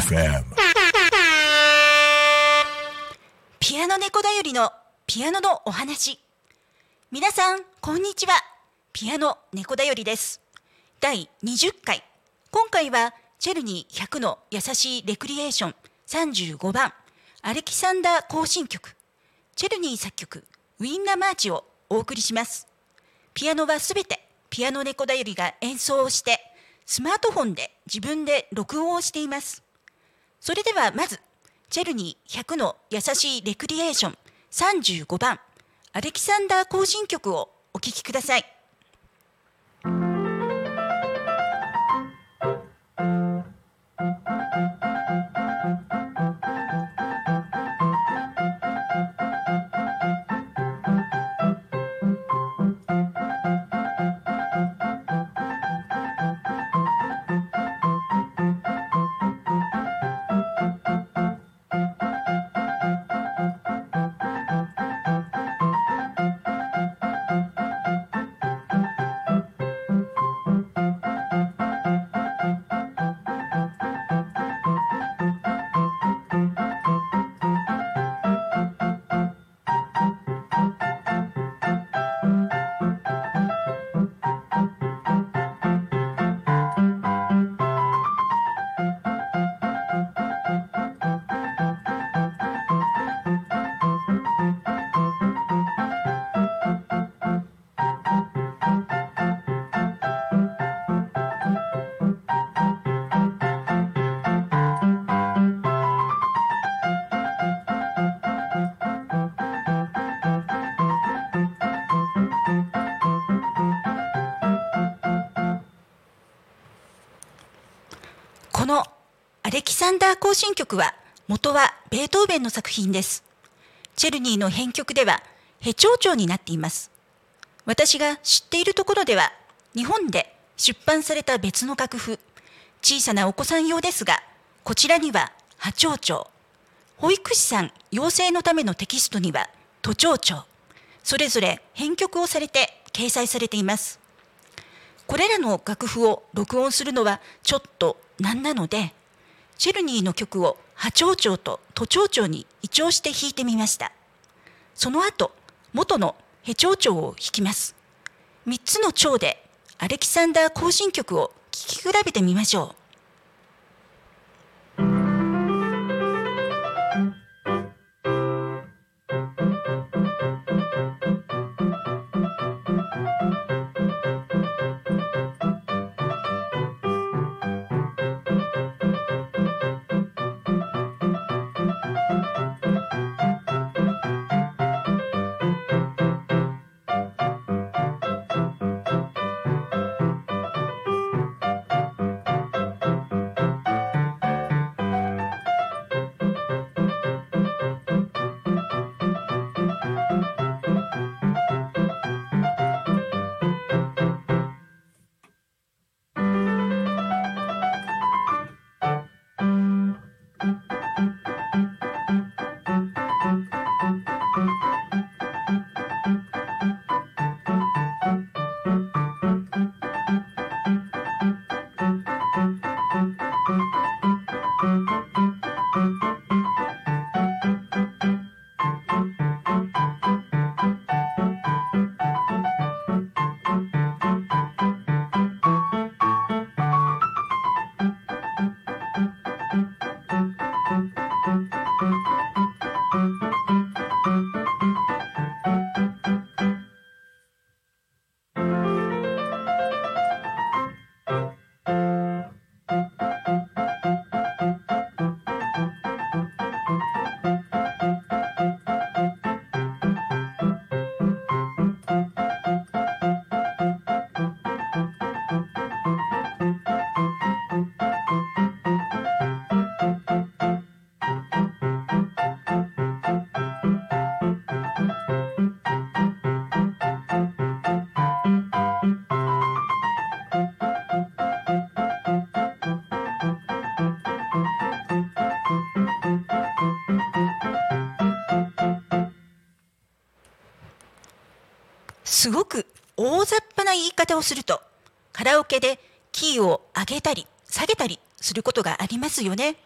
FM. ピアノ猫だよりのピアノのお話。皆さん、こんにちは。ピアノ猫だよりです。第20回。今回は、チェルニー100の優しいレクリエーション35番、アレキサンダー行進曲、チェルニー作曲、ウィンナーマーチをお送りします。ピアノはすべてピアノ猫だよりが演奏をして、スマートフォンで自分で録音をしています。それではまず、チェルニー100の優しいレクリエーション35番、アレキサンダー行進曲をお聴きください。のアレキサンダー行進曲は元はベートーベンの作品です。チェルニーの編曲ではヘ長調になっています。私が知っているところでは日本で出版された別の楽譜、小さなお子さん用ですが、こちらには波長調、保育士さん養成のためのテキストには都庁調、それぞれ編曲をされて掲載されています。これらの楽譜を録音するのはちょっと難なので、チェルニーの曲を波長調と都庁調に移調して弾いてみました。その後、元のヘ長調を弾きます。3つの調でアレキサンダー行進曲を聴き比べてみましょう。すごく大雑把な言い方をするとカラオケでキーを上げたり下げたりすることがありますよね。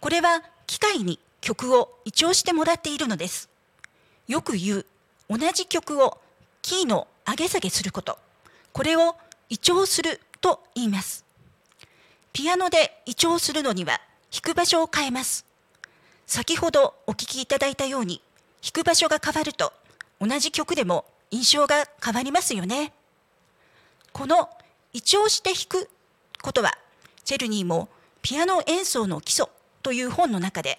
これは機械に曲を移調してもらっているのです。よく言う同じ曲をキーの上げ下げすること。これを移調すると言います。ピアノで移調するのには弾く場所を変えます。先ほどお聞きいただいたように弾く場所が変わると同じ曲でも印象が変わりますよね。この移調して弾くことはチェルニーもピアノ演奏の基礎という本の中で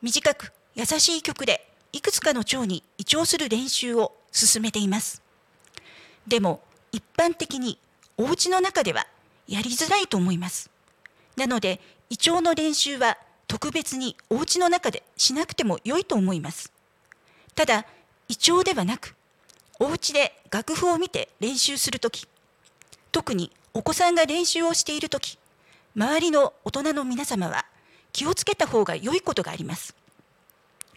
短く優しい曲でいくつかの調に移調する練習を進めています。でも一般的にお家の中ではやりづらいと思います。なので胃腸の練習は特別にお家の中でしなくても良いと思います。ただ胃腸ではなくお家で楽譜を見て練習するとき特にお子さんが練習をしているとき周りの大人の皆様は気をつけた方が良いことがあります。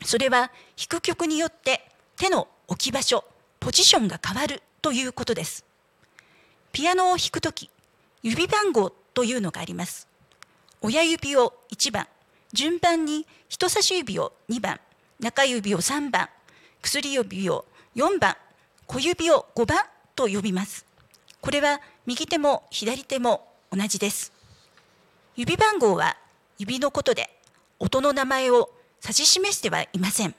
それは弾く曲によって手の置き場所ポジションが変わるということです。ピアノを弾くとき指番号というのがあります。親指を1番、順番に人差し指を2番、中指を3番、薬指を4番、小指を5番と呼びます。これは右手も左手も同じです。指番号は指のことで音の名前を指し示してはいません。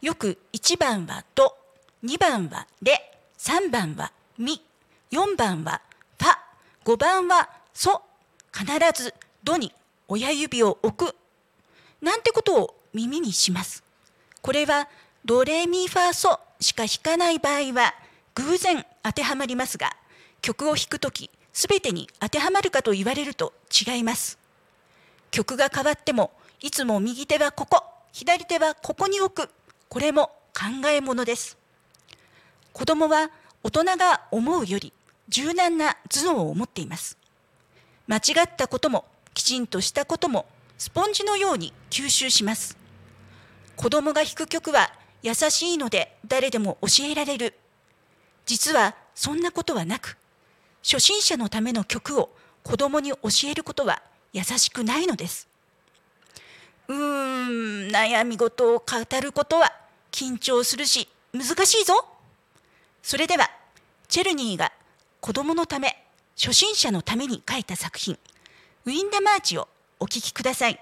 よく1番はド、2番はレ、3番はミ、4番はファ、5番はソ、必ずドに親指を置くなんてことを耳にします。これはドレミファソしか弾かない場合は偶然当てはまりますが曲を弾くとき全てに当てはまるかと言われると違います。曲が変わってもいつも右手はここ左手はここに置くこれも考えものです。子供は大人が思うより柔軟な頭脳を持っています。間違ったこともきちんとしたこともスポンジのように吸収します。子供が弾く曲は優しいので誰でも教えられる。実はそんなことはなく、初心者のための曲を子供に教えることは優しくないのです。うーん、悩み事を語ることは緊張するし難しいぞ。それでは、チェルニーが子供のため、初心者のために書いた作品、ウィンダマーチをお聴きください。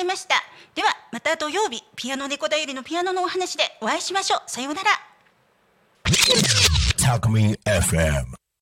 いました。ではまた土曜日ピアノ猫だよりのピアノのお話でお会いしましょう。さようなら。